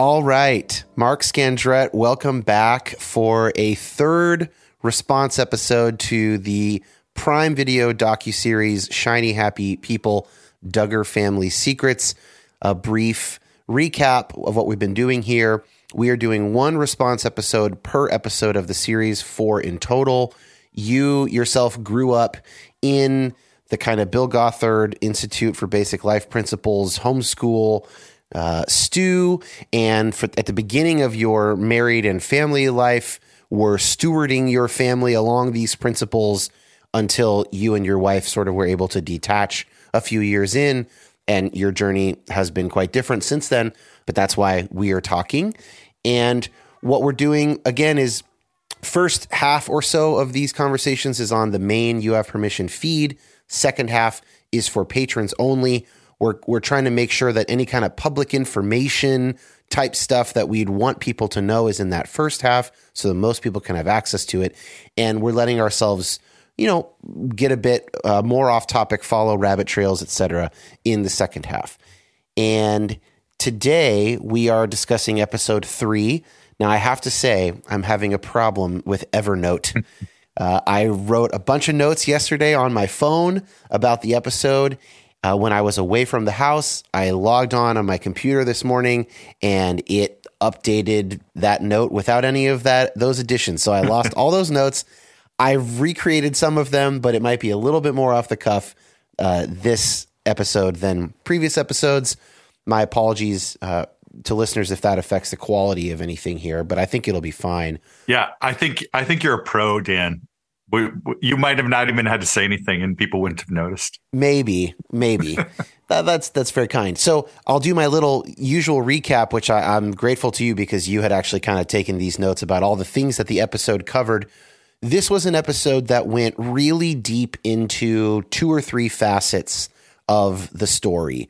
All right, Mark Scandrette, welcome back for a third response episode to the Prime Video docu-series Shiny Happy People Duggar Family Secrets. A brief recap of what we've been doing here. We are doing one response episode per episode of the series, four in total. You yourself grew up in the kind of Bill Gothard Institute for Basic Life Principles homeschool uh, stew, and for, at the beginning of your married and family life, were stewarding your family along these principles until you and your wife sort of were able to detach a few years in. And your journey has been quite different since then. But that's why we are talking. And what we're doing again is first half or so of these conversations is on the main You Have Permission feed. Second half is for patrons only. We're, we're trying to make sure that any kind of public information type stuff that we'd want people to know is in that first half so that most people can have access to it. And we're letting ourselves, you know, get a bit uh, more off topic, follow rabbit trails, etc. in the second half. And today we are discussing episode three. Now, I have to say, I'm having a problem with Evernote. Uh, I wrote a bunch of notes yesterday on my phone about the episode, uh, when I was away from the house, I logged on on my computer this morning and it updated that note without any of that those additions. So I lost all those notes. I've recreated some of them, but it might be a little bit more off the cuff uh, this episode than previous episodes. My apologies uh, to listeners if that affects the quality of anything here, but I think it'll be fine. Yeah, I think I think you're a pro, Dan we, you might have not even had to say anything and people wouldn't have noticed. Maybe, maybe. that, that's that's very kind. So I'll do my little usual recap, which I, I'm grateful to you because you had actually kind of taken these notes about all the things that the episode covered. This was an episode that went really deep into two or three facets of the story.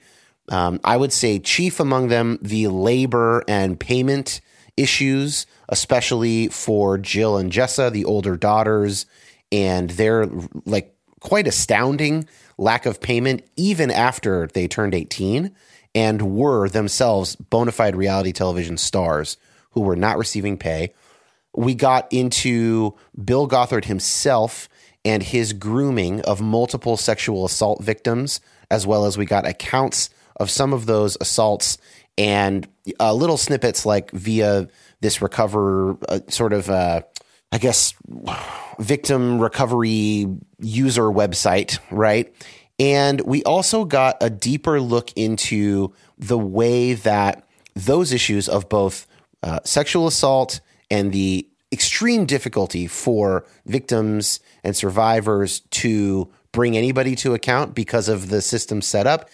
Um, I would say chief among them the labor and payment issues, especially for Jill and Jessa, the older daughters and their like quite astounding lack of payment even after they turned 18 and were themselves bona fide reality television stars who were not receiving pay. We got into Bill Gothard himself and his grooming of multiple sexual assault victims, as well as we got accounts of some of those assaults and uh, little snippets like via this recover uh, sort of, uh, I guess, victim recovery user website, right? And we also got a deeper look into the way that those issues of both uh, sexual assault and the extreme difficulty for victims and survivors to bring anybody to account because of the system set up,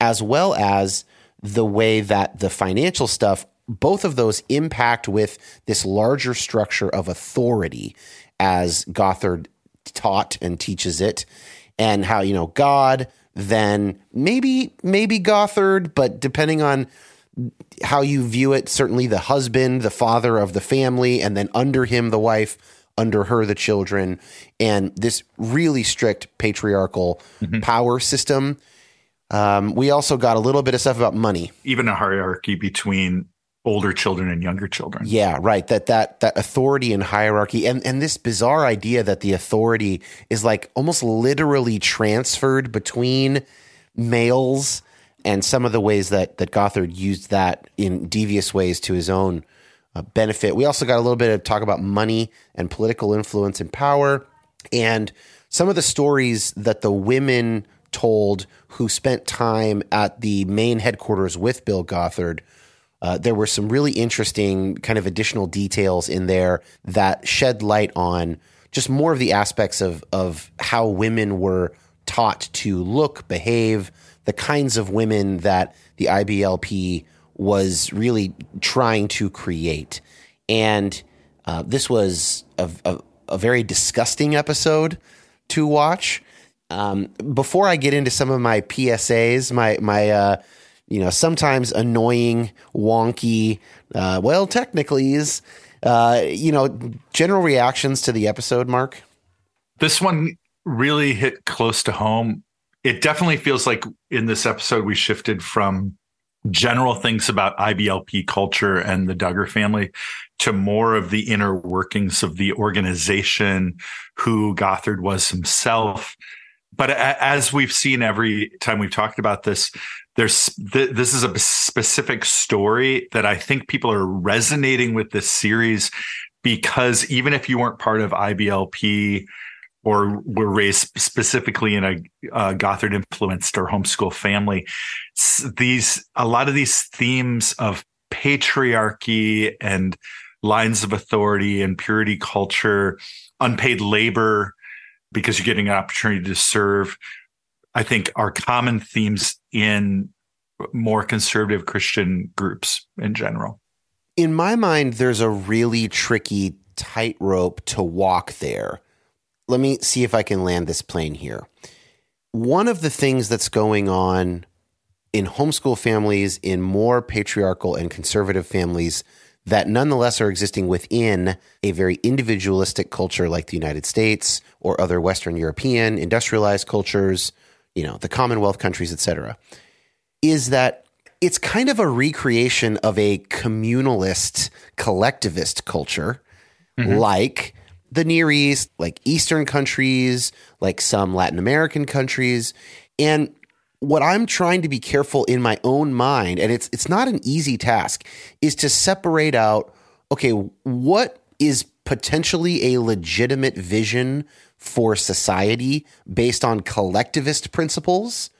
as well as the way that the financial stuff, both of those impact with this larger structure of authority as Gothard taught and teaches it, and how, you know, God, then maybe, maybe Gothard, but depending on how you view it, certainly the husband, the father of the family, and then under him, the wife, under her, the children, and this really strict patriarchal mm-hmm. power system. Um, we also got a little bit of stuff about money, even a hierarchy between older children and younger children. Yeah, right. That that that authority and hierarchy and and this bizarre idea that the authority is like almost literally transferred between males and some of the ways that that Gothard used that in devious ways to his own uh, benefit. We also got a little bit of talk about money and political influence and power and some of the stories that the women told who spent time at the main headquarters with Bill Gothard uh, there were some really interesting kind of additional details in there that shed light on just more of the aspects of of how women were taught to look, behave, the kinds of women that the IBLP was really trying to create. And uh, this was a, a, a, very disgusting episode to watch. Um, before I get into some of my PSAs, my my uh, you know, sometimes annoying, wonky, uh, well, technically is, uh, you know, general reactions to the episode, Mark? This one really hit close to home. It definitely feels like in this episode we shifted from general things about IBLP culture and the Duggar family to more of the inner workings of the organization, who Gothard was himself. But as we've seen every time we've talked about this, there's th- this is a specific story that I think people are resonating with this series because even if you weren't part of IBLP or were raised specifically in a uh, Gothard influenced or homeschool family, these a lot of these themes of patriarchy and lines of authority and purity culture, unpaid labor because you're getting an opportunity to serve I think are common themes in more conservative Christian groups in general. In my mind, there's a really tricky tightrope to walk there. Let me see if I can land this plane here. One of the things that's going on in homeschool families, in more patriarchal and conservative families that nonetheless are existing within a very individualistic culture like the United States or other Western European industrialized cultures you know, the Commonwealth countries, et cetera, is that it's kind of a recreation of a communalist, collectivist culture, mm-hmm. like the Near East, like Eastern countries, like some Latin American countries. And what I'm trying to be careful in my own mind, and it's it's not an easy task, is to separate out, okay, what is potentially a legitimate vision for society based on collectivist principles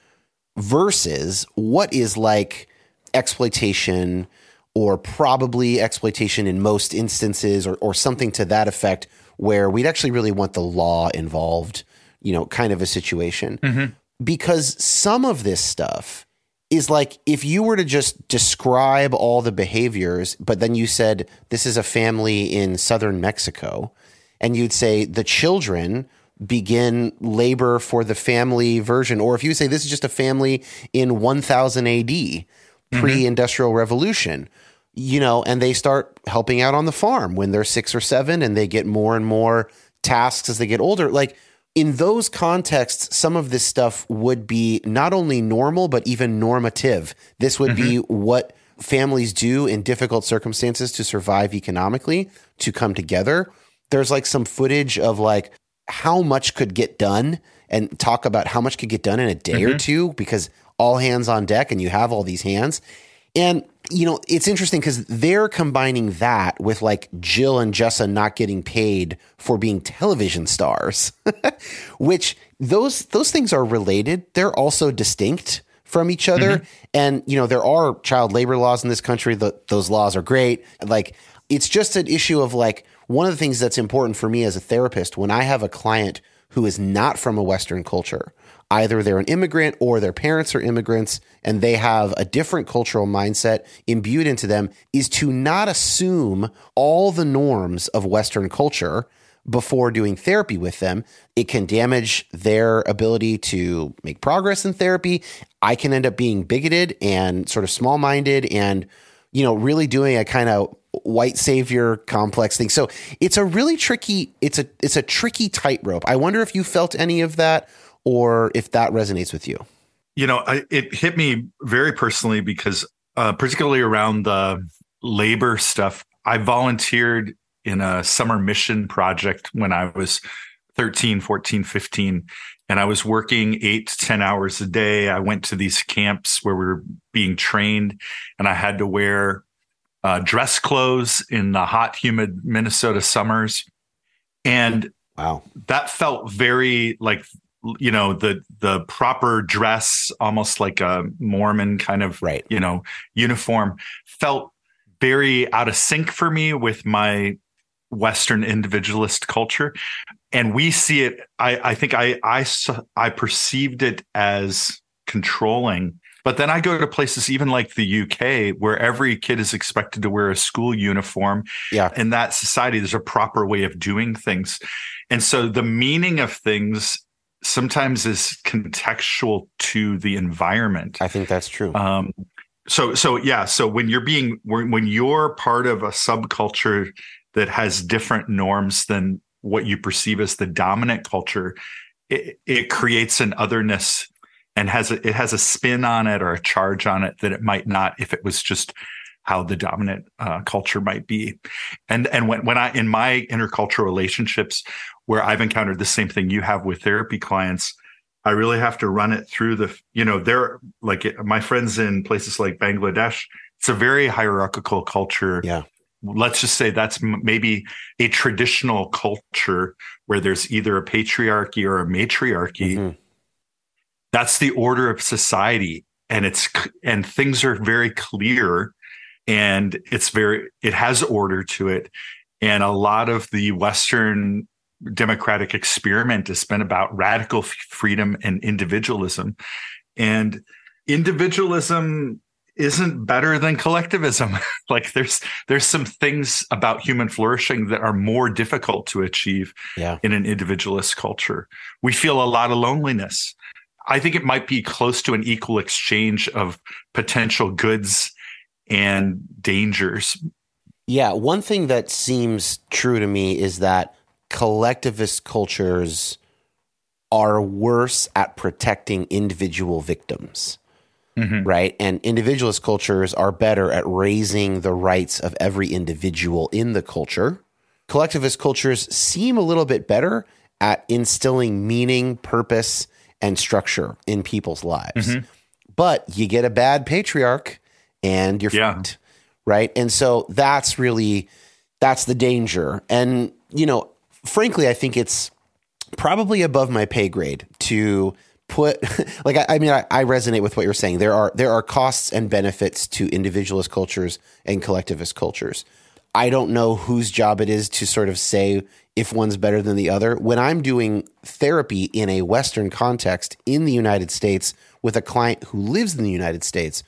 versus what is like exploitation or probably exploitation in most instances or, or something to that effect where we'd actually really want the law involved, you know, kind of a situation. Mm-hmm. Because some of this stuff is like if you were to just describe all the behaviors, but then you said this is a family in southern Mexico, and you'd say the children begin labor for the family version, or if you say this is just a family in 1000 AD, mm-hmm. pre industrial revolution, you know, and they start helping out on the farm when they're six or seven and they get more and more tasks as they get older. Like in those contexts, some of this stuff would be not only normal, but even normative. This would mm-hmm. be what families do in difficult circumstances to survive economically to come together. There's like some footage of like how much could get done and talk about how much could get done in a day mm-hmm. or two because all hands on deck and you have all these hands. And you know, it's interesting because they're combining that with like Jill and Jessa not getting paid for being television stars, which those those things are related. They're also distinct from each other. Mm-hmm. And you know, there are child labor laws in this country. The, those laws are great. Like, it's just an issue of like one of the things that's important for me as a therapist when I have a client who is not from a Western culture either they're an immigrant or their parents are immigrants and they have a different cultural mindset imbued into them is to not assume all the norms of Western culture before doing therapy with them. It can damage their ability to make progress in therapy. I can end up being bigoted and sort of small minded and, you know, really doing a kind of white savior complex thing. So it's a really tricky, it's a, it's a tricky tightrope. I wonder if you felt any of that or if that resonates with you. You know, I, it hit me very personally because, uh, particularly around the labor stuff, I volunteered in a summer mission project when I was 13, 14, 15. And I was working eight to 10 hours a day. I went to these camps where we were being trained, and I had to wear uh, dress clothes in the hot, humid Minnesota summers. And wow, that felt very like you know the the proper dress almost like a mormon kind of right. you know uniform felt very out of sync for me with my western individualist culture and we see it i i think i i i perceived it as controlling but then I go to places even like the UK where every kid is expected to wear a school uniform. Yeah. In that society, there's a proper way of doing things. And so the meaning of things sometimes is contextual to the environment. I think that's true. Um, so so yeah, so when you're being when you're part of a subculture that has different norms than what you perceive as the dominant culture, it, it creates an otherness and has a, it has a spin on it or a charge on it that it might not if it was just how the dominant uh, culture might be. And and when when I in my intercultural relationships where I've encountered the same thing you have with therapy clients, I really have to run it through the you know they're like my friends in places like Bangladesh. It's a very hierarchical culture. Yeah. Let's just say that's maybe a traditional culture where there's either a patriarchy or a matriarchy. Mm-hmm. That's the order of society and it's and things are very clear and it's very it has order to it. And a lot of the western democratic experiment has been about radical freedom and individualism. And individualism isn't better than collectivism. Like there's there's some things about human flourishing that are more difficult to achieve yeah. in an individualist culture. We feel a lot of loneliness i think it might be close to an equal exchange of potential goods and dangers. Yeah, one thing that seems true to me is that collectivist cultures are worse at protecting individual victims. Mm-hmm. Right. And individualist cultures are better at raising the rights of every individual in the culture. Collectivist cultures seem a little bit better at instilling meaning, purpose, and structure in people's lives. Mm-hmm. But you get a bad patriarch and you're yeah. fucked, right? And so that's really that's the danger. And you know, frankly, I think it's probably above my pay grade to put like I, I mean I, I, resonate with what you're saying. There are there are costs and benefits to individualist cultures and collectivist cultures. I don't know whose job it is to sort of say if one's better than the other. When I'm doing therapy in a Western context in the United States with a client who lives in the United States,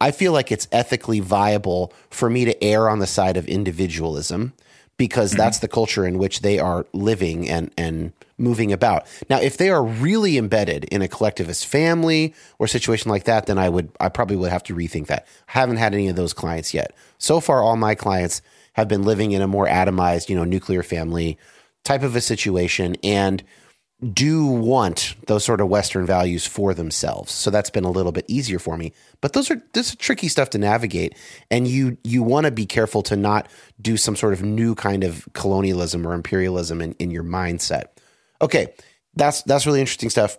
I feel like it's ethically viable for me to err on the side of individualism because mm-hmm. that's the culture in which they are living and and moving about. Now, if they are really embedded in a collectivist family or situation like that, then I would I probably would have to rethink that. I haven't had any of those clients yet. So far, all my clients have been living in a more atomized, you know, nuclear family type of a situation, and do want those sort of Western values for themselves. So that's been a little bit easier for me. But those are this is tricky stuff to navigate, and you you want to be careful to not do some sort of new kind of colonialism or imperialism in, in your mindset. Okay, that's that's really interesting stuff.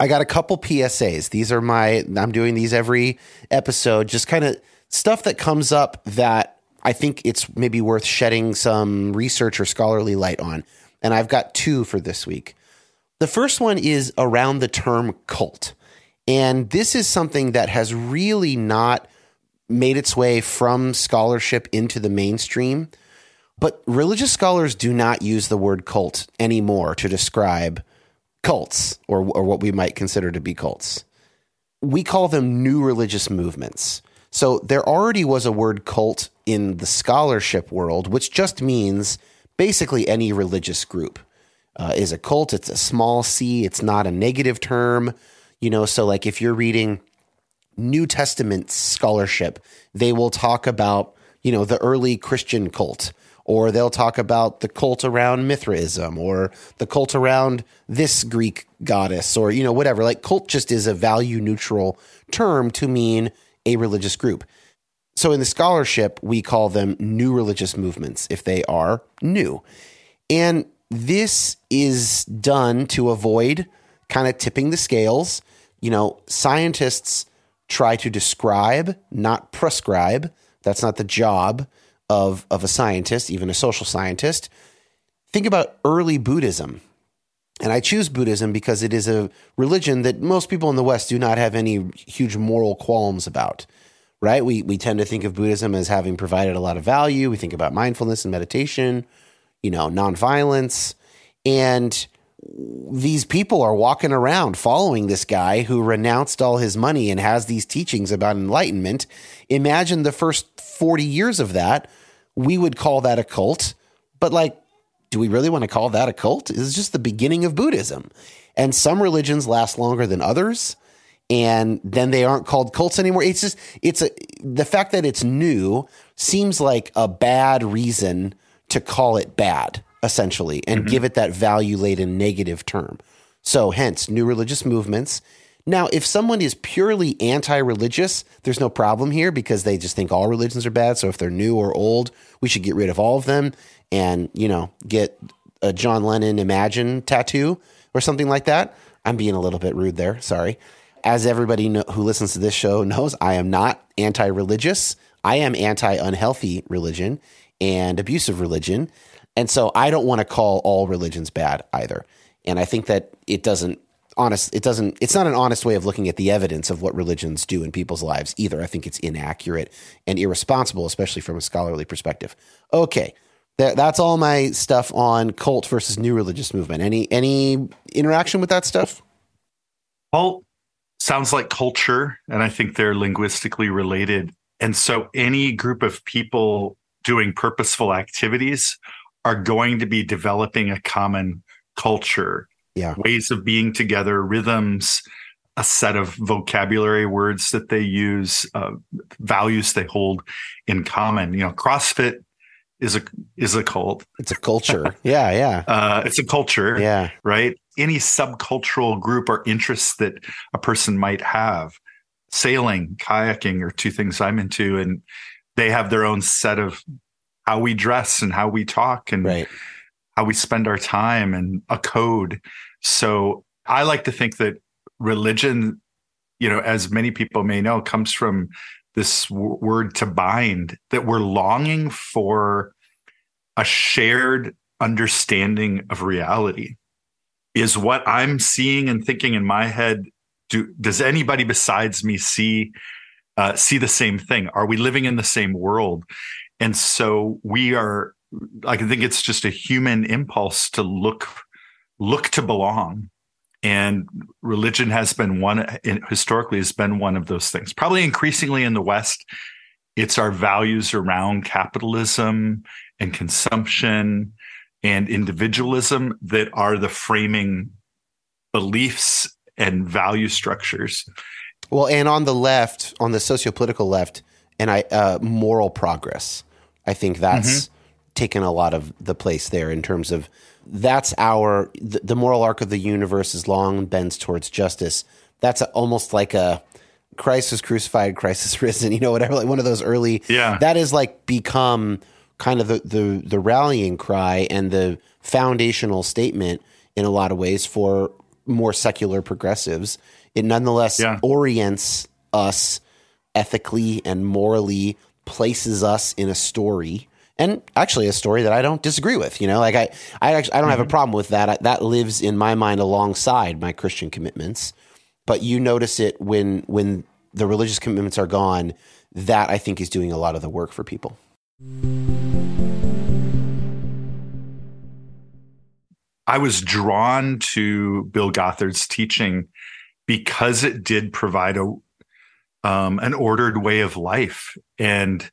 I got a couple PSAs. These are my I'm doing these every episode, just kind of stuff that comes up that I think it's maybe worth shedding some research or scholarly light on. And I've got two for this week. The first one is around the term cult. And this is something that has really not made its way from scholarship into the mainstream. But religious scholars do not use the word cult anymore to describe cults or, or what we might consider to be cults. We call them new religious movements. So there already was a word cult in the scholarship world, which just means basically any religious group uh, is a cult. It's a small c. It's not a negative term. You know, so like if you're reading New Testament scholarship, they will talk about, you know, the early Christian cult, or they'll talk about the cult around Mithraism, or the cult around this Greek goddess, or, you know, whatever. Like cult just is a value neutral term to mean a religious group. So in the scholarship, we call them new religious movements if they are new. And this is done to avoid kind of tipping the scales. You know, scientists try to describe, not prescribe. That's not the job of, of a scientist, even a social scientist. Think about early Buddhism. And I choose Buddhism because it is a religion that most people in the West do not have any huge moral qualms about, right? We, we tend to think of Buddhism as having provided a lot of value. We think about mindfulness and meditation you know, nonviolence. And these people are walking around following this guy who renounced all his money and has these teachings about enlightenment. Imagine the first 40 years of that. We would call that a cult. But, like, do we really want to call that a cult? It's just the beginning of Buddhism. And some religions last longer than others. And then they aren't called cults anymore. It's just, it's a, the fact that it's new seems like a bad reason to call it bad, essentially, and mm-hmm. give it that value laden negative term. So, hence, new religious movements. Now, if someone is purely anti religious, there's no problem here because they just think all religions are bad. So, if they're new or old, we should get rid of all of them and, you know, get a John Lennon Imagine tattoo or something like that. I'm being a little bit rude there. Sorry. As everybody know, who listens to this show knows, I am not anti religious. I am anti unhealthy religion and abusive religion. And so I don't want to call all religions bad either. And I think that it doesn't honest it doesn't it's not an honest way of looking at the evidence of what religions do in people's lives either. I think it's inaccurate and irresponsible especially from a scholarly perspective. Okay. That's all my stuff on cult versus new religious movement. Any any interaction with that stuff? Cult sounds like culture and I think they're linguistically related. And so any group of people doing purposeful activities are going to be developing a common culture, yeah. ways of being together, rhythms, a set of vocabulary words that they use, uh, values they hold in common. You know, CrossFit is a is a cult. It's a culture. yeah, yeah. Uh, it's a culture. Yeah. Right. Any subcultural group or interests that a person might have, sailing, kayaking are two things I'm into, and they have their own set of how we dress and how we talk and right. how we spend our time and a code. So I like to think that religion, you know, as many people may know, comes from this w- word to bind, that we're longing for a shared understanding of reality. Is what I'm seeing and thinking in my head. Do, does anybody besides me see uh, see the same thing? Are we living in the same world? And so we are, I think it's just a human impulse to look, look to belong. And religion has been one, historically, has been one of those things. Probably increasingly in the West, it's our values around capitalism and consumption and individualism that are the framing beliefs and value structures well, and on the left, on the socio-political left, and I uh, moral progress. I think that's mm-hmm. taken a lot of the place there in terms of that's our the, the moral arc of the universe is long bends towards justice. That's a, almost like a Christ is crucified, Christ is risen. You know, whatever. Like one of those early. Yeah. That is like become kind of the the, the rallying cry and the foundational statement in a lot of ways for more secular progressives. It nonetheless Yeah. orients us ethically and morally, places us in a story. And actually, a story that I don't disagree with. You know, like I, I actually, I don't have a problem with that. I, that lives in my mind alongside my Christian commitments. But you notice it when when the religious commitments are gone. That I think is doing a lot of the work for people. I was drawn to Bill Gothard's teaching because it did provide a um, an ordered way of life and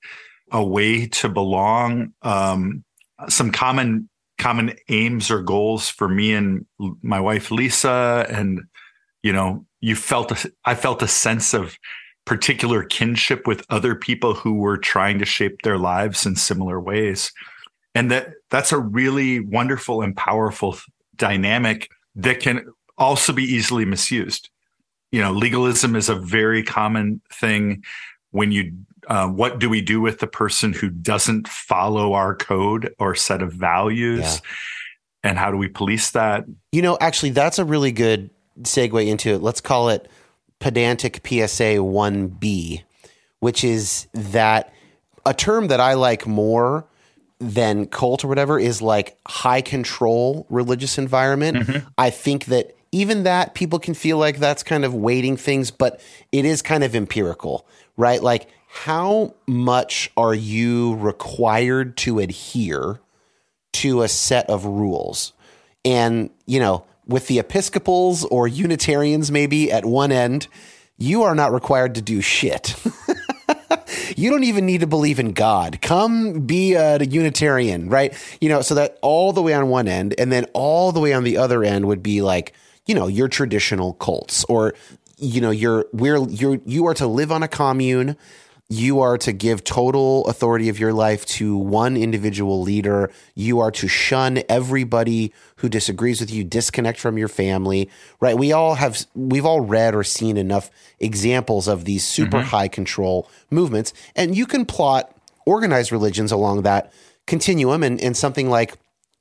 a way to belong. Um, some common common aims or goals for me and my wife Lisa, and you know, you felt a, I felt a sense of particular kinship with other people who were trying to shape their lives in similar ways. And that that's a really wonderful and powerful dynamic that can also be easily misused. You know legalism is a very common thing. When you uh, what do we do with the person who doesn't follow our code or set of values Yeah. and how do we police that You know, actually, that's a really good segue into it. Let's call it pedantic PSA 1B, which is that a term that I like more than cult or whatever is like high control religious environment. I think that even that people can feel like that's kind of weighting things, but it is kind of empirical, right? Like, how much are you required to adhere to a set of rules? And, you know, with the Episcopals or Unitarians maybe at one end, you are not required to do shit. you don't even need to believe in God. Come be a Unitarian, right? You know, so that all the way on one end, and then all the way on the other end would be like, you know, your traditional cults, or you know, you're we're you're you are to live on a commune. You are to give total authority of your life to one individual leader. You are to shun everybody who disagrees with you, disconnect from your family, right? We all have, we've all read or seen enough examples of these super mm-hmm. high control movements. And you can plot organized religions along that continuum. And, and something like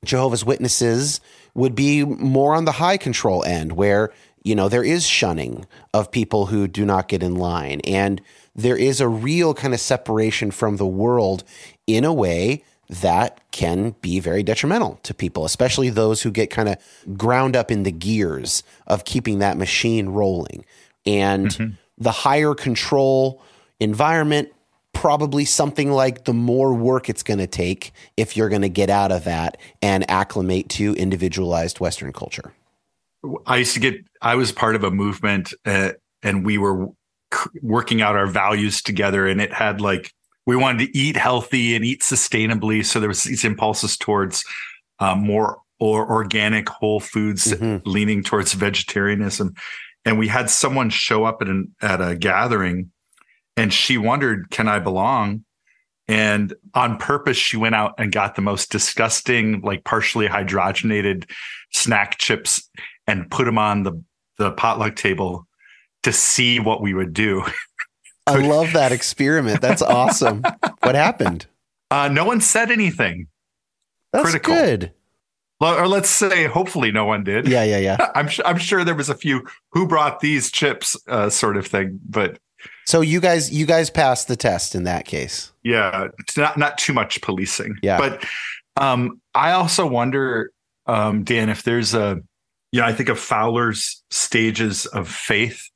Jehovah's Witnesses would be more on the high control end where, you know, there is shunning of people who do not get in line. And there is a real kind of separation from the world in a way that can be very detrimental to people, especially those who get kind of ground up in the gears of keeping that machine rolling. And the higher control environment, probably something like the more work it's going to take if you're going to get out of that and acclimate to individualized Western culture. I used to get, I was part of a movement uh, and we were c- working out our values together and it had like, we wanted to eat healthy and eat sustainably. So there was these impulses towards uh, more or organic whole foods, Mhm. leaning towards vegetarianism. And we had someone show up at an, at a gathering and she wondered, can I belong? And on purpose, she went out and got the most disgusting, like partially hydrogenated snack chips and put them on the, the potluck table to see what we would do. I love that experiment. That's awesome. what happened? Uh, no one said anything. That's Critical. good. Or let's say, hopefully, no one did. Yeah, yeah, yeah. I'm, su- I'm sure there was a few who brought these chips, uh, sort of thing. But So you guys, you guys passed the test in that case. yeah, not not too much policing. Yeah. But um, I also wonder, um, Dan, if there's a, you know, I think of Fowler's stages of faith,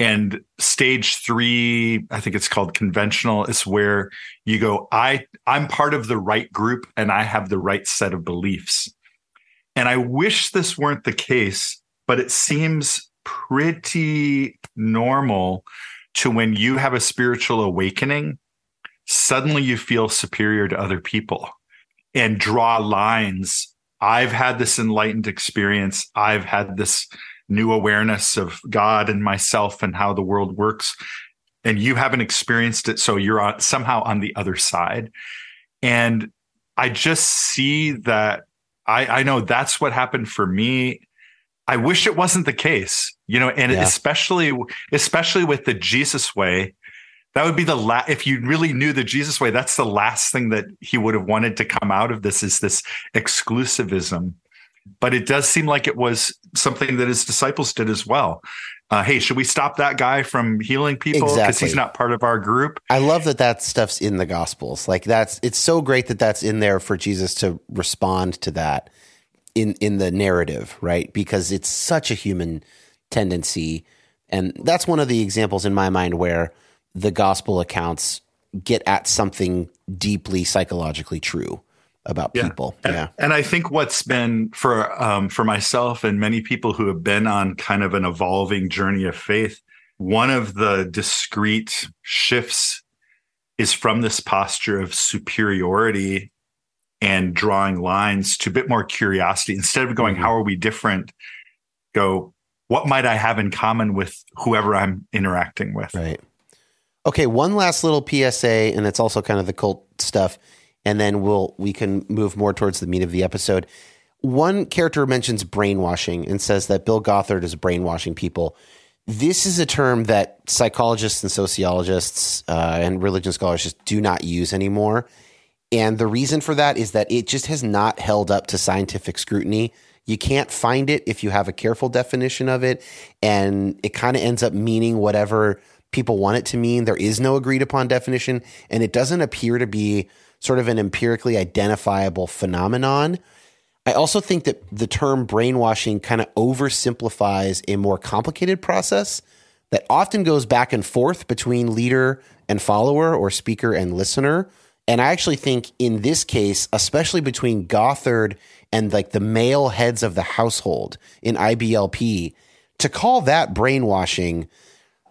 and stage three, I think it's called conventional, is where you go, I I'm part of the right group and I have the right set of beliefs. And I wish this weren't the case, but it seems pretty normal to when you have a spiritual awakening, suddenly you feel superior to other people and draw lines. I've had this enlightened experience. I've had this new awareness of God and myself and how the world works. And you haven't experienced it. So you're on, somehow on the other side. And I just see that I, I know that's what happened for me. I wish it wasn't the case, you know, and yeah. especially, especially with the Jesus way, that would be the last, if you really knew the Jesus way, that's the last thing that he would have wanted to come out of this is this exclusivism. But it does seem like it was something that his disciples did as well. Uh, hey, should we stop that guy from healing people because exactly. he's not part of our group? I love that that stuff's in the Gospels. Like that's it's so great that that's in there for Jesus to respond to that in in the narrative, right? Because it's such a human tendency, and that's one of the examples in my mind where the gospel accounts get at something deeply psychologically true about yeah. people. And, yeah. And I think what's been for um, for myself and many people who have been on kind of an evolving journey of faith, one of the discrete shifts is from this posture of superiority and drawing lines to a bit more curiosity. Instead of going, mm-hmm. how are we different? Go, what might I have in common with whoever I'm interacting with? Right. Okay, one last little PSA, and it's also kind of the cult stuff, and then we'll we can move more towards the meat of the episode. One character mentions brainwashing and says that Bill Gothard is brainwashing people. This is a term that psychologists and sociologists uh, and religion scholars just do not use anymore. And the reason for that is that it just has not held up to scientific scrutiny. You can't find it if you have a careful definition of it. And it kind of ends up meaning whatever people want it to mean. There is no agreed upon definition, and it doesn't appear to be sort of an empirically identifiable phenomenon. I also think that the term brainwashing kind of oversimplifies a more complicated process that often goes back and forth between leader and follower or speaker and listener. And I actually think in this case, especially between Gothard and like the male heads of the household in IBLP, to call that brainwashing,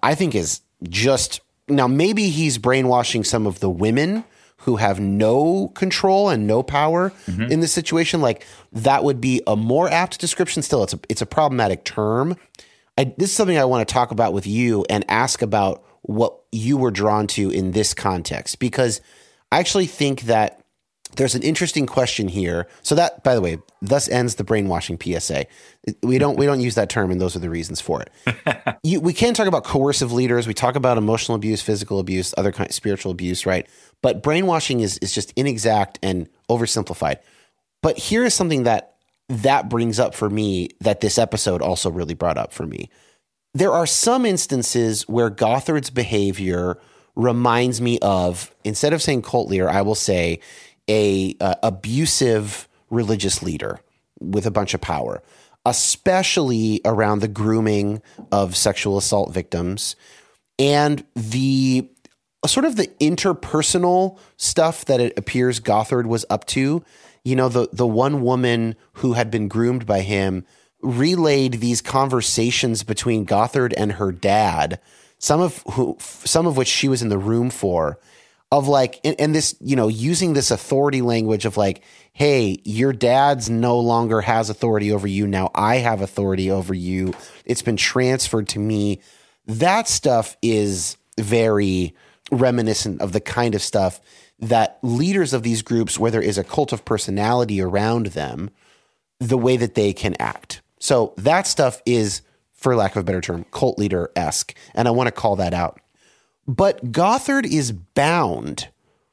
I think is just now maybe he's brainwashing some of the women who have no control and no power mm-hmm. in this situation like that would be a more apt description still it's a it's a problematic term I, this is something i want to talk about with you and ask about what you were drawn to in this context because i actually think that there's an interesting question here. So that, by the way, thus ends the brainwashing PSA. We don't we don't use that term, and those are the reasons for it. you, we can talk about coercive leaders. We talk about emotional abuse, physical abuse, other kind of spiritual abuse, right? But brainwashing is is just inexact and oversimplified. But here is something that that brings up for me that this episode also really brought up for me. There are some instances where Gothard's behavior reminds me of instead of saying cult leader, I will say a uh, abusive religious leader with a bunch of power, especially around the grooming of sexual assault victims and the sort of the interpersonal stuff that it appears Gothard was up to. You know, the the one woman who had been groomed by him relayed these conversations between Gothard and her dad, some of who some of which she was in the room for of like and, and, this you know using this authority language of like hey your dad's no longer has authority over you. Now i have authority over you. It's been transferred to me. That stuff is very reminiscent of the kind of stuff that leaders of these groups where there is a cult of personality around them the way that they can act. So that stuff is for lack of a better term cult leader-esque and i want to call that out but Gothard is bound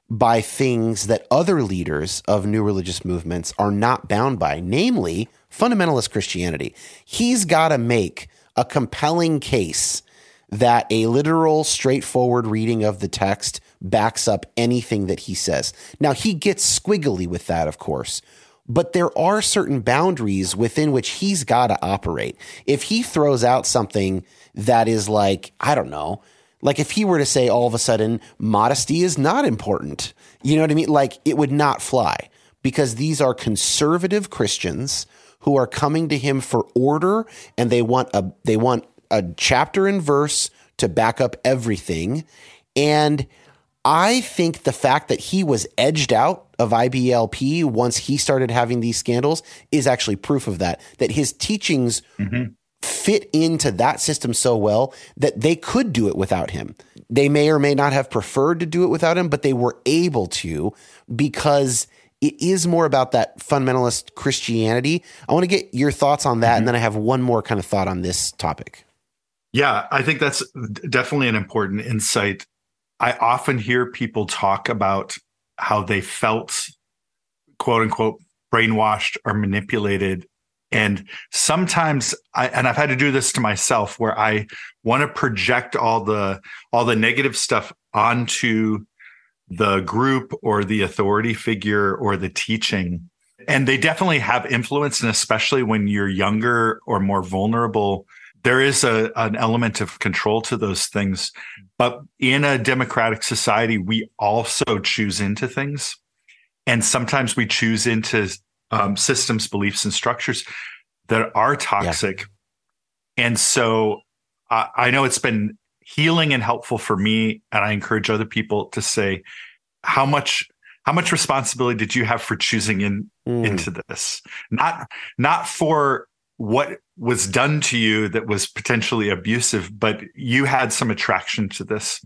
by things that other leaders of new religious movements are not bound by, namely fundamentalist Christianity. He's got to make a compelling case that a literal, straightforward reading of the text backs up anything that he says. Now, he gets squiggly with that, of course, but there are certain boundaries within which he's got to operate. If he throws out something that is like, I don't know, like if he were to say all of a sudden modesty is not important, you know what I mean? Like it would not fly because these are conservative Christians who are coming to him for order and they want a they want a chapter and verse to back up everything. And I think the fact that he was edged out of IBLP once he started having these scandals is actually proof of that. That his teachings mm-hmm fit into that system so well that they could do it without him. They may or may not have preferred to do it without him, but they were able to because it is more about that fundamentalist Christianity. I want to get your thoughts on that. Mm-hmm. And then I have one more kind of thought on this topic. Yeah, I think that's definitely an important insight. I often hear people talk about how they felt, quote unquote, brainwashed or manipulated. And sometimes I, and I've had to do this to myself where I want to project all the, all the negative stuff onto the group or the authority figure or the teaching. And they definitely have influence. And especially when you're younger or more vulnerable, there is a, an element of control to those things. But in a democratic society, we also choose into things. And sometimes we choose into um, systems, beliefs, and structures that are toxic. Yeah. And so I, I know it's been healing and helpful for me. And I encourage other people to say, how much how much responsibility did you have for choosing in mm. into this? Not not for what was done to you that was potentially abusive, but you had some attraction to this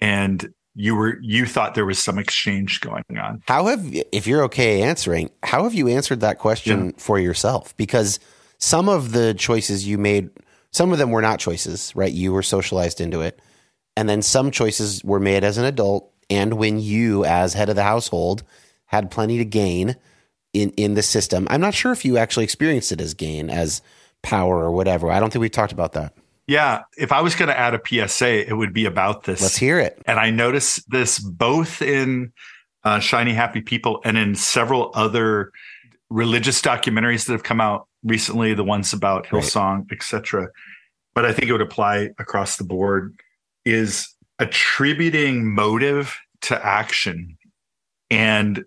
and you were you thought there was some exchange going on. How have if you're okay answering, how have you answered that question yeah. for yourself? Because some of the choices you made, some of them were not choices, right? You were socialized into it. And then some choices were made as an adult and when you as head of the household had plenty to gain in in the system. I'm not sure if you actually experienced it as gain, as power or whatever. I don't think we've talked about that. Yeah, if I was going to add a PSA, it would be about this. Let's hear it. And I noticed this both in uh, Shiny Happy People and in several other religious documentaries that have come out recently, the ones about Hillsong, right. etc. But I think it would apply across the board. Is attributing motive to action and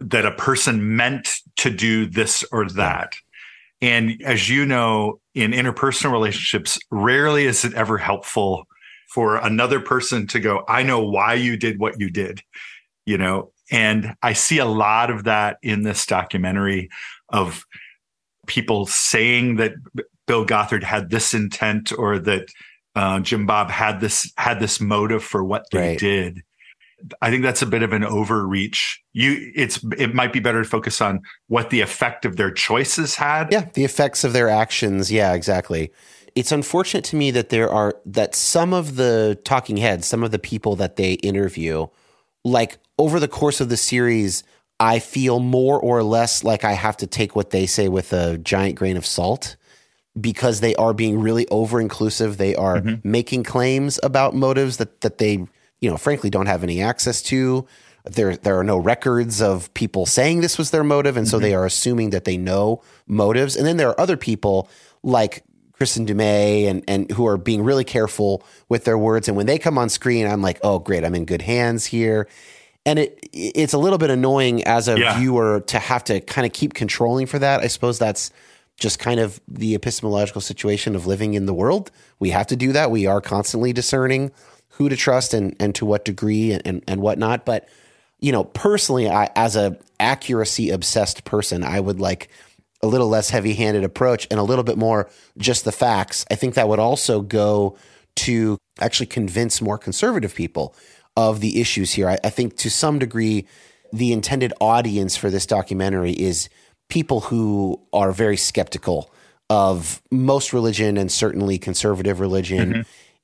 that a person meant to do this or that. And as you know, in interpersonal relationships, rarely is it ever helpful for another person to go, I know why you did what you did, you know? And I see a lot of that in this documentary of people saying that Bill Gothard had this intent or that uh, Jim Bob had this had this motive for what they right. did I think that's a bit of an overreach. You, it's it might be better to focus on what the effect of their choices had. Yeah, the effects of their actions. Yeah, exactly. It's unfortunate to me that there are that some of the talking heads, some of the people that they interview, like over the course of the series, I feel more or less like I have to take what they say with a giant grain of salt because they are being really over inclusive. They are mm-hmm. making claims about motives that that they you know, frankly, don't have any access to. There, there are no records of people saying this was their motive, and so mm-hmm. they are assuming that they know motives. And then there are other people like Kristin Du Mez and and who are being really careful with their words. And when they come on screen, I'm like, oh, great, I'm in good hands here. And it it's a little bit annoying as a yeah. viewer to have to kind of keep controlling for that. I suppose that's just kind of the epistemological situation of living in the world. We have to do that. We are constantly discerning who to trust and, and to what degree and, and, and whatnot. But, you know, personally, I, as a accuracy obsessed person, I would like a little less heavy handed approach and a little bit more just the facts. I think that would also go to actually convince more conservative people of the issues here. I, I think to some degree, the intended audience for this documentary is people who are very skeptical of most religion and certainly conservative religion. Mm-hmm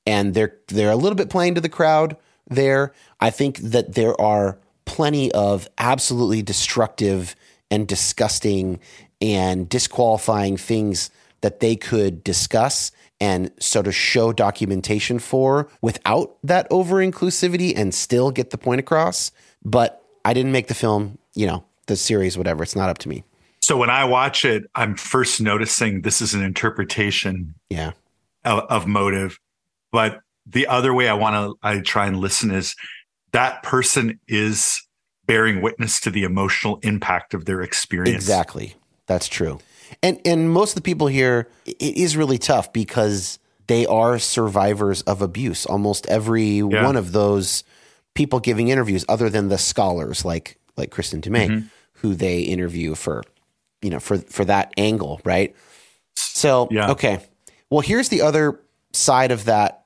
and they're they're a little bit playing to the crowd there. I think that there are plenty of absolutely destructive and disgusting and disqualifying things that they could discuss and sort of show documentation for without that over inclusivity and still get the point across. But I didn't make the film, you know, the series, whatever. It's not up to me. So when I watch it, I'm first noticing this is an interpretation yeah. of, of motive but the other way I want to I try and listen is that person is bearing witness to the emotional impact of their experience. Exactly. That's true. And and most of the people here it is really tough because they are survivors of abuse. Almost every yeah. one of those people giving interviews other than the scholars like like Kristin Mez mm-hmm. who they interview for you know for for that angle, right? So, yeah. okay. Well, here's the other side of that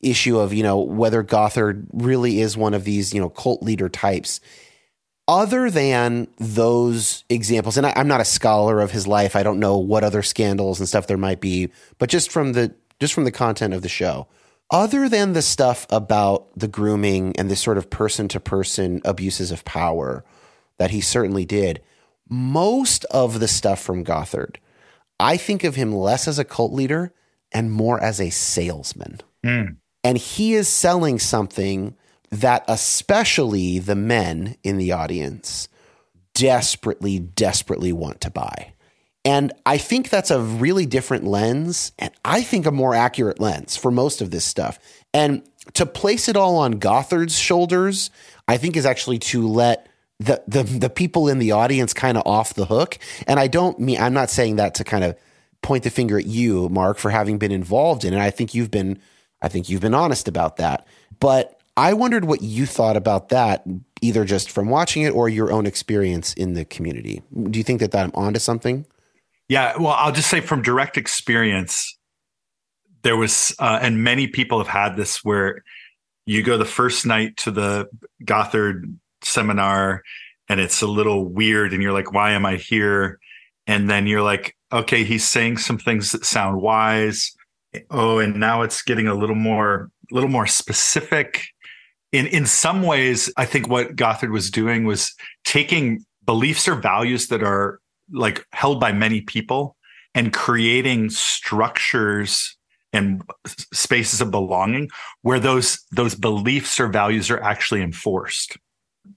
issue of you know whether Gothard really is one of these you know cult leader types. other than those examples, and I, I'm not a scholar of his life, I don't know what other scandals and stuff there might be, but just from the just from the content of the show, other than the stuff about the grooming and the sort of person to person abuses of power that he certainly did, most of the stuff from Gothard, I think of him less as a cult leader and more as a salesman. Mm. And he is selling something that especially the men in the audience desperately, desperately want to buy. And I think that's a really different lens, and I think a more accurate lens for most of this stuff. And to place it all on Gothard's shoulders, I think is actually to let the the, the people in the audience kind of off the hook. And I don't mean I'm not saying that to kind of point the finger at you, Mark, for having been involved in it. I think you've been I think you've been honest about that. But I wondered what you thought about that, either just from watching it or your own experience in the community. Do you think that, that I'm onto something? Yeah, well, I'll just say from direct experience, there was, uh, and many people have had this where you go the first night to the Gothard seminar and it's a little weird and you're like, why am I here? And then you're like, okay, he's saying some things that sound wise. Oh, and now it's getting a little more, a little more specific in in some ways, I think what Gothard was doing was taking beliefs or values that are like held by many people and creating structures and spaces of belonging where those those beliefs or values are actually enforced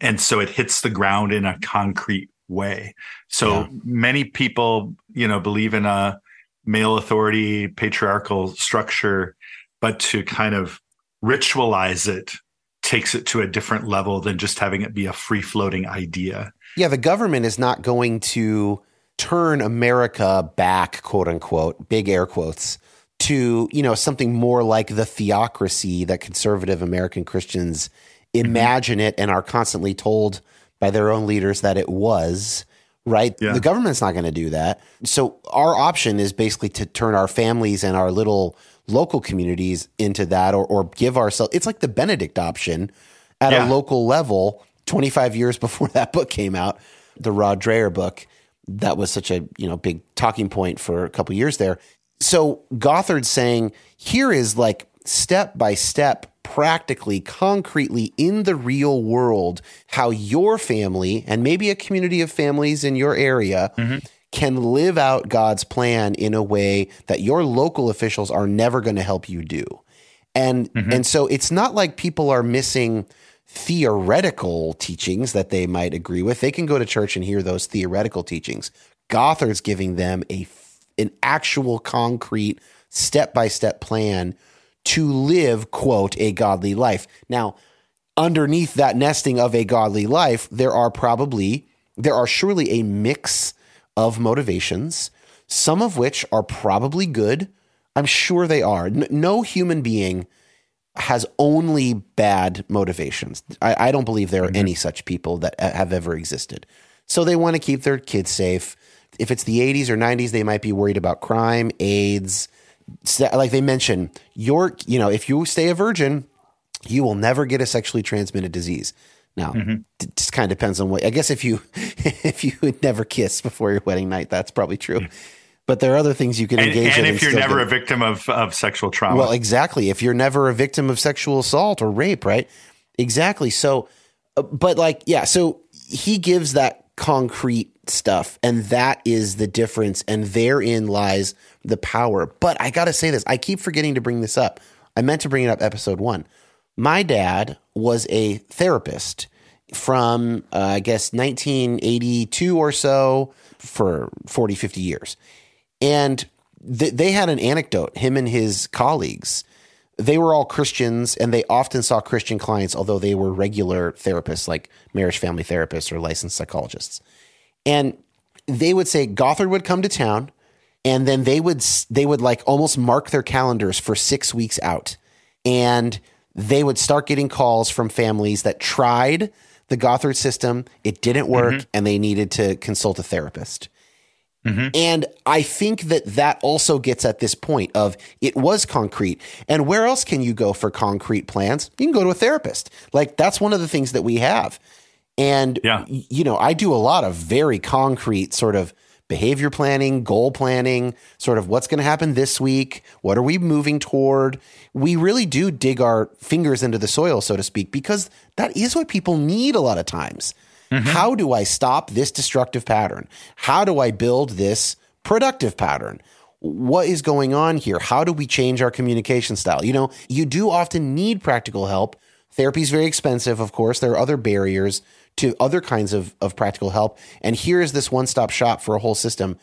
and so it hits the ground in a concrete way so yeah. many people you know believe in a male authority patriarchal structure but to kind of ritualize it takes it to a different level than just having it be a free floating idea. Yeah, the government is not going to turn America back, quote unquote, big air quotes, to, you know, something more like the theocracy that conservative American Christians mm-hmm. imagine mm-hmm. it and are constantly told by their own leaders that it was right? Yeah. The government's not going to do that. So our option is basically to turn our families and our little local communities into that or, or give ourselves it's like the benedict option at yeah. a local level 25 years before that book came out the rod dreher book that was such a you know big talking point for a couple years there so gothard's saying here is like step by step practically concretely in the real world how your family and maybe a community of families in your area mm-hmm can live out God's plan in a way that your local officials are never going to help you do. And mm-hmm. and so it's not like people are missing theoretical teachings that they might agree with. They can go to church and hear those theoretical teachings. Gothard's giving them a an actual concrete step-by-step plan to live quote a godly life. Now, underneath that nesting of a godly life, there are probably there are surely a mix of motivations, some of which are probably good. I'm sure they are. no human being has only bad motivations. I, I don't believe there are mm-hmm. any such people that have ever existed. So they want to keep their kids safe. If it's the 80s or 90s, they might be worried about crime, AIDS. Like they mentioned, your you know, if you stay a virgin, you will never get a sexually transmitted disease. Now, mm-hmm. it just kind of depends on what. I guess if you if you would never kiss before your wedding night, that's probably true. But there are other things you can and, engage and in. And if you're never get, a victim of of sexual trauma, well, exactly. If you're never a victim of sexual assault or rape, right? Exactly. So, uh, but like, yeah. So he gives that concrete stuff, and that is the difference, and therein lies the power. But I got to say this. I keep forgetting to bring this up. I meant to bring it up episode one. My dad was a therapist from, uh, I guess, 1982 or so for 40, 50 years. And th- they had an anecdote, him and his colleagues. They were all Christians and they often saw Christian clients, although they were regular therapists, like marriage family therapists or licensed psychologists. And they would say Gothard would come to town and then they would they would like almost mark their calendars for 6 weeks out. And they would start getting calls from families that tried the Gothard system, it didn't work, mm-hmm. and they needed to consult a therapist. Mm-hmm. And I think that that also gets at this point of it was concrete. And where else can you go for concrete plans? You can go to a therapist. Like that's one of the things that we have. And, Yeah. you know, I do a lot of very concrete sort of behavior planning, goal planning, sort of what's going to happen this week. What are we moving toward? We really do dig our fingers into the soil, so to speak, because that is what people need a lot of times. Mm-hmm. How do I stop this destructive pattern? How do I build this productive pattern? What is going on here? How do we change our communication style? You know, you do often need practical help. Therapy is very expensive, of course. There are other barriers to other kinds of, of practical help. And here is this one stop shop for a whole system.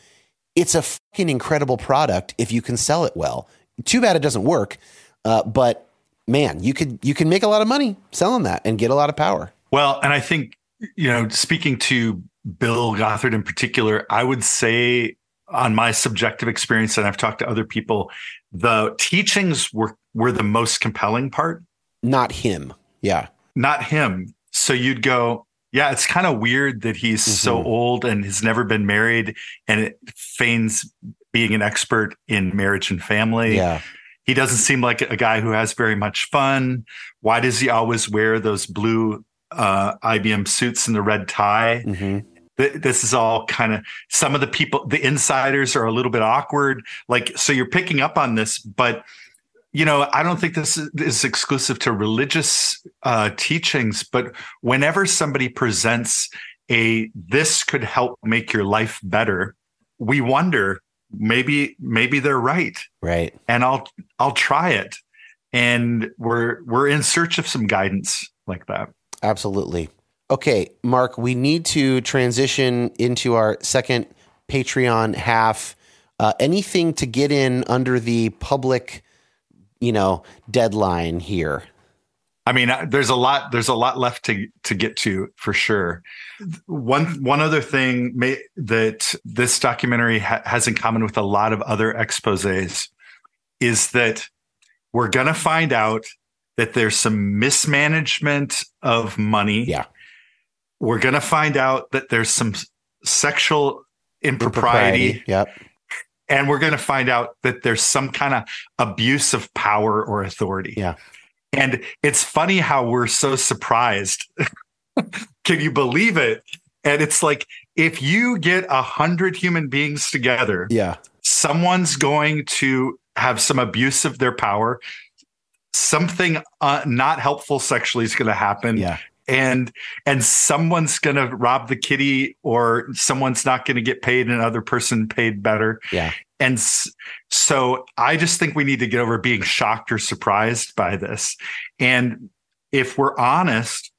It's a fucking incredible product if you can sell it well. Too bad it doesn't work. Uh, but man, you could you can make a lot of money selling that and get a lot of power. Well, and I think, you know, speaking to Bill Gothard in particular, I would say on my subjective experience, and I've talked to other people, the teachings were were the most compelling part, Not him. Yeah. not him. So you'd go, yeah, it's kind of weird that he's so Mhm. old and has never been married and it feigns being an expert in marriage and family. Yeah. He doesn't seem like a guy who has very much fun. Why does he always wear those blue uh, IBM suits and the red tie? hmm Th- This is all kind of some of the people, the insiders are a little bit awkward. Like, so you're picking up on this, but you know, I don't think this is, exclusive to religious uh, teachings, but whenever somebody presents a this could help make your life better, we wonder maybe maybe they're right Right. and I'll I'll try it. And we're we're in search of some guidance like that. Absolutely. Okay, Mark, we need to transition into our second Patreon half. Uh, anything to get in under the public, you know, deadline here? I mean, there's a lot there's a lot left to to get to for sure. One one other thing may, that this documentary ha- has in common with a lot of other exposés is that we're going to find out that there's some mismanagement of money. Yeah. We're going to find out that there's some sexual impropriety Yep. And we're going to find out that there's some kind of abuse of power or authority. Yeah. And it's funny how we're so surprised. Can you believe it? And it's like if you get a hundred human beings together, Yeah. someone's going to have some abuse of their power. Something uh, not helpful sexually is going to happen Yeah. And and someone's going to rob the kitty or someone's not going to get paid and another person paid better. Yeah. and so i just think we need to get over being shocked or surprised by this. And if we're honest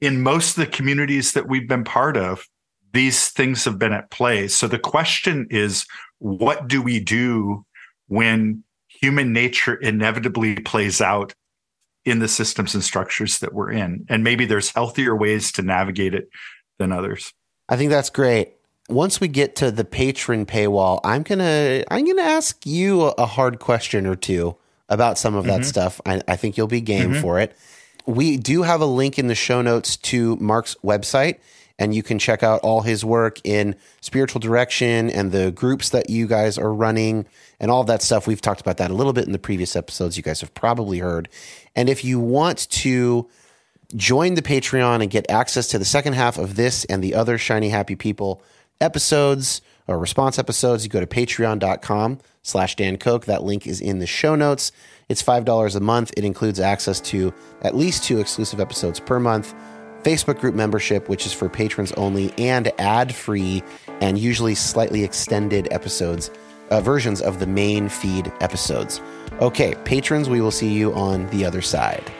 in most of the communities that we've been part of these things have been at play. So the question is what do we do when human nature inevitably plays out in the systems and structures that we're in. And maybe there's healthier ways to navigate it than others. I think that's great. Once we get to the Patreon paywall, I'm gonna I'm gonna ask you a hard question or two about some of that mm-hmm. stuff. I, I think you'll be game mm-hmm. for it. We do have a link in the show notes to Mark's website, and you can check out all his work in spiritual direction and the groups that you guys are running and all that stuff. We've talked about that a little bit in the previous episodes. You guys have probably heard. And if you want to join the Patreon and get access to the second half of this and the other Shiny Happy People episodes or response episodes, you go to patreon.com slash Dan Coke. That link is in the show notes. It's $5 a month. It includes access to at least two exclusive episodes per month, Facebook group membership, which is for patrons only, and ad free and usually slightly extended episodes, uh, versions of the main feed episodes. Okay, patrons, we will see you on the other side.